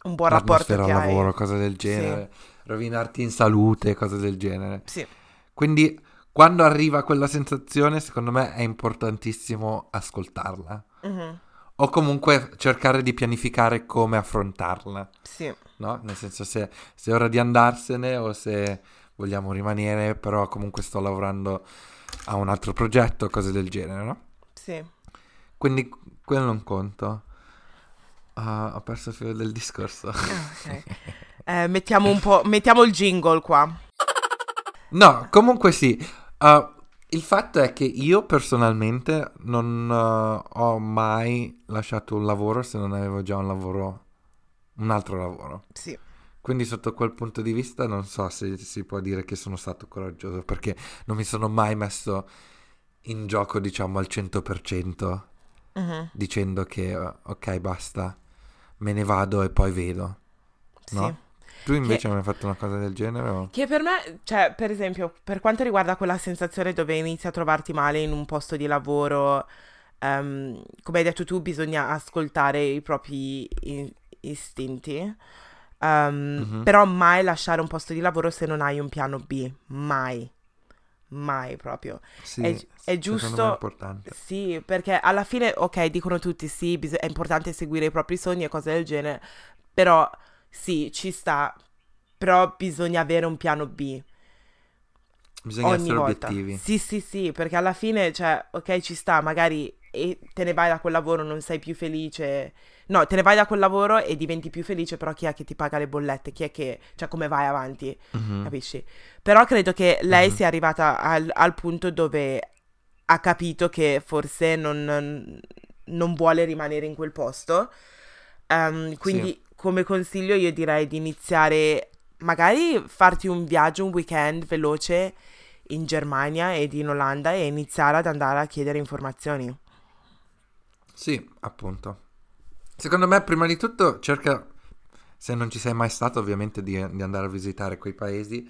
un buon rapporto al lavoro, hai. cose del genere, sì. rovinarti in salute, cose del genere. Sì. Quindi quando arriva quella sensazione, secondo me è importantissimo ascoltarla. Mm-hmm. O comunque cercare di pianificare come affrontarla. Sì. No? Nel senso se, se è ora di andarsene o se vogliamo rimanere, però comunque sto lavorando a un altro progetto, cose del genere, no? Sì. Quindi quello non conto. Uh, ho perso il filo del discorso. Ah, ok. eh, mettiamo un po', mettiamo il jingle qua. No, comunque sì. Uh, il fatto è che io personalmente non uh, ho mai lasciato un lavoro se non avevo già un lavoro, un altro lavoro. Sì. Quindi sotto quel punto di vista non so se si può dire che sono stato coraggioso perché non mi sono mai messo in gioco diciamo al 100% uh-huh. dicendo che ok basta, me ne vado e poi vedo. No? Sì. Tu invece che, hai fatto una cosa del genere? O? Che per me, cioè, per esempio, per quanto riguarda quella sensazione dove inizi a trovarti male in un posto di lavoro, um, come hai detto tu, bisogna ascoltare i propri in- istinti. Um, mm-hmm. Però mai lasciare un posto di lavoro se non hai un piano B, mai. Mai proprio. Sì, è, è giusto. È importante. Sì, perché alla fine, ok, dicono tutti sì, bis- è importante seguire i propri sogni e cose del genere. Però sì, ci sta. Però bisogna avere un piano B. Bisogna ogni essere volta. obiettivi. Sì, sì, sì, perché alla fine, cioè, ok, ci sta, magari e te ne vai da quel lavoro, non sei più felice. No, te ne vai da quel lavoro e diventi più felice, però chi è che ti paga le bollette? Chi è che... cioè come vai avanti? Mm-hmm. Capisci? Però credo che lei mm-hmm. sia arrivata al, al, punto dove ha capito che forse non, non vuole rimanere in quel posto. Um, quindi sì. come consiglio io direi di iniziare, magari farti un viaggio, un weekend veloce in Germania ed in Olanda e iniziare ad andare a chiedere informazioni. Sì, appunto. Secondo me, prima di tutto, cerca, se non ci sei mai stato, ovviamente, di, di andare a visitare quei paesi.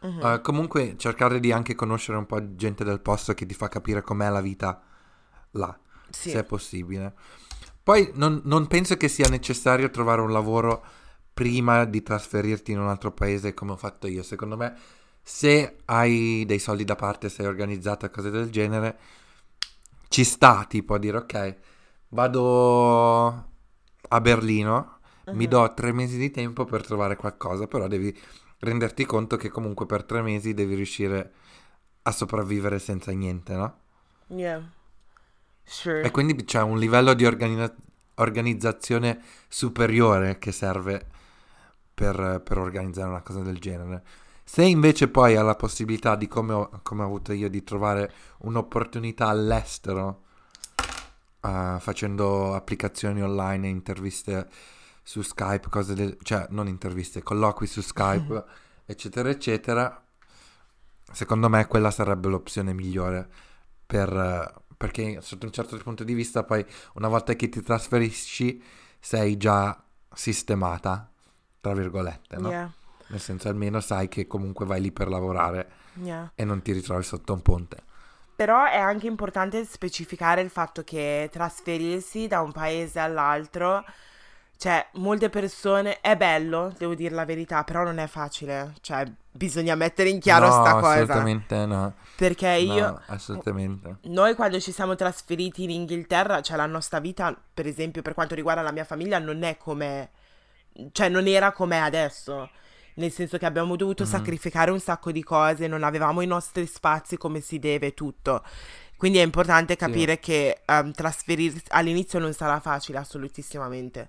Uh-huh. Uh, comunque, cercare di anche conoscere un po' di gente del posto che ti fa capire com'è la vita là, sì. se è possibile. Poi non, non penso che sia necessario trovare un lavoro prima di trasferirti in un altro paese come ho fatto io. Secondo me, se hai dei soldi da parte, sei organizzata, cose del genere, ci sta tipo a dire ok vado a Berlino, uh-huh. mi do tre mesi di tempo per trovare qualcosa, però devi renderti conto che comunque per tre mesi devi riuscire a sopravvivere senza niente, no? Yeah. Sure. E quindi c'è un livello di organi- organizzazione superiore che serve per, per, organizzare una cosa del genere. Se invece poi hai la possibilità di, come ho, come ho avuto io, di trovare un'opportunità all'estero, uh, facendo applicazioni online, interviste su Skype, cose del... cioè non interviste, colloqui su Skype, *laughs* eccetera, eccetera. Secondo me quella sarebbe l'opzione migliore per, perché sotto un certo punto di vista poi una volta che ti trasferisci sei già sistemata, tra virgolette, no? Yeah. Nel senso almeno sai che comunque vai lì per lavorare yeah. e non ti ritrovi sotto un ponte. Però è anche importante specificare il fatto che trasferirsi da un paese all'altro, cioè, molte persone è bello, devo dire la verità, però non è facile. Cioè, bisogna mettere in chiaro no, sta cosa. assolutamente no. Perché io No, assolutamente. noi quando ci siamo trasferiti in Inghilterra, cioè la nostra vita, per esempio, per quanto riguarda la mia famiglia, non è come, cioè non era come adesso. Nel senso che abbiamo dovuto Mhm. sacrificare un sacco di cose, non avevamo i nostri spazi come si deve, tutto. Quindi è importante capire che ehm, trasferirsi all'inizio non sarà facile, assolutissimamente.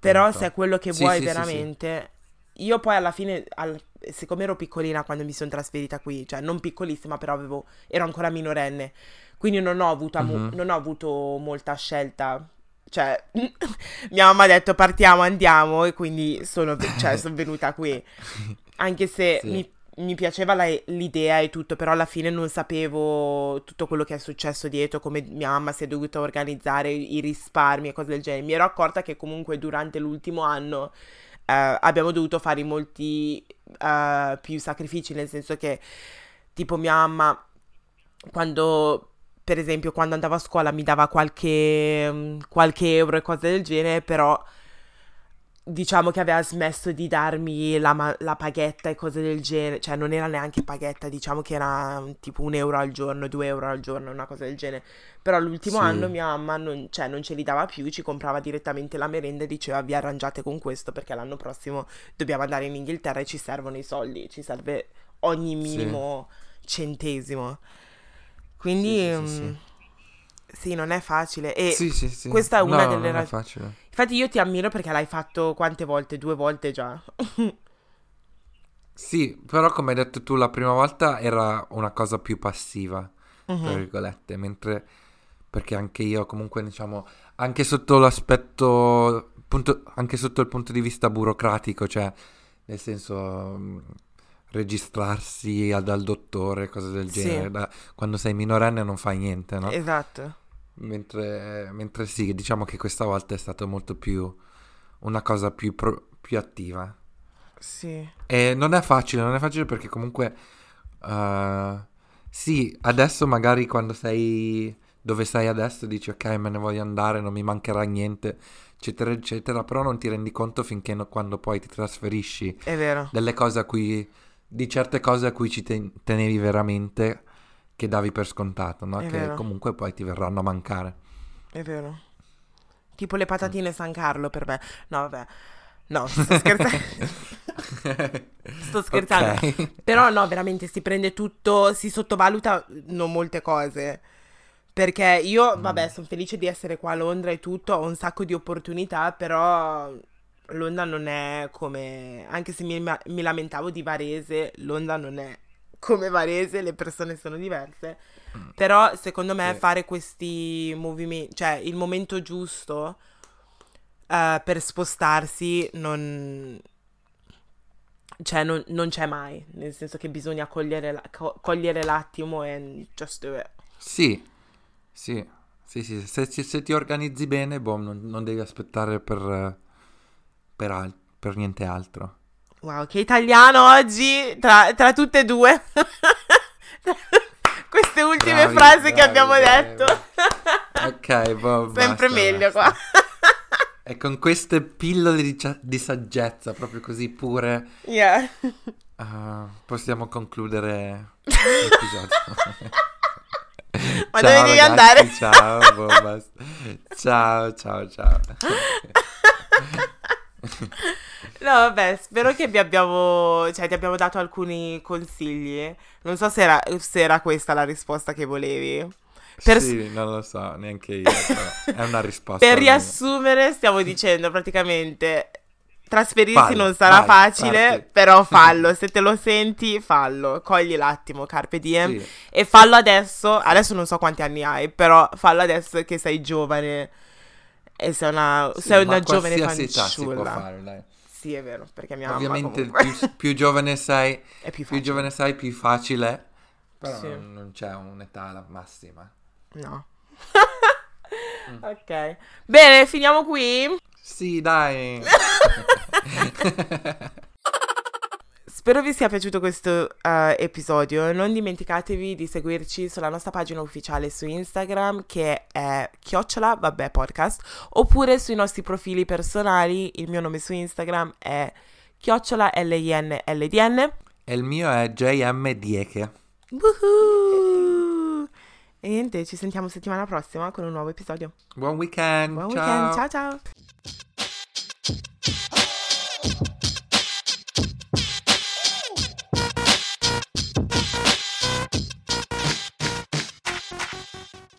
Però appunto. se è quello che Sì, vuoi sì, sì, sì. veramente. Io poi alla fine, al- siccome ero piccolina quando mi sono trasferita qui, cioè non piccolissima, però avevo, ero ancora minorenne, quindi non ho avuto, mo- Mhm. non ho avuto molta scelta. Cioè, *laughs* mia mamma ha detto partiamo, andiamo, e quindi sono, cioè, *laughs* sono venuta qui. *laughs* Anche se Sì. mi, mi piaceva la- l'idea e tutto, però alla fine non sapevo tutto quello che è successo dietro, come mia mamma si è dovuta organizzare i risparmi e cose del genere. Mi ero accorta che comunque durante l'ultimo anno eh, abbiamo dovuto fare molti eh, più sacrifici, nel senso che tipo mia mamma quando per esempio quando andavo a scuola mi dava qualche, mm, qualche euro e cose del genere, però diciamo che aveva smesso di darmi la, la paghetta e cose del genere, cioè non era neanche paghetta, diciamo che era mm, tipo un euro al giorno, due euro al giorno, una cosa del genere. Però l'ultimo Sì. anno mia mamma non, cioè, non ce li dava più, ci comprava direttamente la merenda e diceva vi arrangiate con questo perché l'anno prossimo dobbiamo andare in Inghilterra e ci servono i soldi, ci serve ogni Sì. minimo centesimo. Quindi Sì, mm, sì, sì, non è facile. E Sì, sì, sì. questa è una No, delle non è facile. Infatti io ti ammiro perché l'hai fatto quante volte? Due volte già. *laughs* Sì, però come hai detto tu la prima volta era una cosa più passiva, tra Mhm. virgolette, mentre perché anche io comunque diciamo anche sotto l'aspetto punto, anche sotto il punto di vista burocratico, cioè nel senso mh, registrarsi al- dal dottore, cose del Sì. genere, da- quando sei minorenne non fai niente, no? Esatto. Mentre, mentre sì, diciamo che questa volta è stato molto più una cosa più, pro- più attiva. Sì. E non è facile, non è facile perché comunque eh, sì, adesso magari quando sei dove sei adesso dici ok, me ne voglio andare, non mi mancherà niente, eccetera, eccetera, però non ti rendi conto finché no- quando poi ti trasferisci È vero. delle cose a cui di certe cose a cui ci ten- tenevi veramente che davi per scontato, no? È Che vero. comunque poi ti verranno a mancare. È vero. Tipo le patatine San Carlo per me. No, vabbè. No, sto scherzando. *laughs* Sto scherzando. Ok. Però no, veramente si prende tutto, si sottovaluta non molte cose. Perché io, vabbè, sono felice di essere qua a Londra e tutto, ho un sacco di opportunità, però Londra non è come... Anche se mi, mi lamentavo di Varese, Londra non è come Varese, le persone sono diverse. Però secondo me Sì. fare questi movimenti, cioè il momento giusto eh, per spostarsi non, cioè non, non c'è mai, nel senso che bisogna cogliere, la- co- cogliere l'attimo e just do it. Sì, sì, sì, sì. Se, se- se ti organizzi bene, boh, non, non devi aspettare per, per, al- per niente altro. Wow, che italiano oggi, tra, tra tutte e due. *laughs* Queste ultime Bravi, frasi che bravi, abbiamo bravi, detto. Ok, boh, *laughs* Sempre basta, meglio basta. qua. *laughs* E con queste pillole di, di saggezza, proprio così pure, Yeah. ah, possiamo concludere l'episodio. Ma Ciao, dove devi ragazzi, andare? Ciao, boh, ciao, ciao, ciao. No, vabbè, spero che vi abbiamo, cioè, ti abbiamo dato alcuni consigli. Non so se era, se era questa la risposta che volevi. Per- Sì, non lo so, neanche io, è una risposta. Per riassumere, stiamo dicendo praticamente trasferirsi Fallo, non sarà vai, facile, parti. però *laughs* fallo. Se te lo senti, fallo. Cogli l'attimo, carpe diem. Sì. E fallo adesso. Adesso non so quanti anni hai, però fallo adesso che sei giovane. E sei una, Sì, sei una giovane fanciulla. fare. Sì, è vero, perché mia Ovviamente mamma comunque più, più giovane sei, *laughs* è più più giovane sei, più facile. Però Sì. non, non c'è un'età massima. No. Mm. *laughs* ok. Bene, finiamo qui. Sì, dai. *laughs* Spero vi sia piaciuto questo uh, episodio. Non dimenticatevi di seguirci sulla nostra pagina ufficiale su Instagram che è chiocciola vabbè podcast oppure sui nostri profili personali. Il mio nome su Instagram è chiocciola L-I-N-L-D-N. E il mio è JM Dieke. Woohoo! E niente, ci sentiamo settimana prossima con un nuovo episodio. Buon weekend. Buon ciao. weekend, ciao ciao.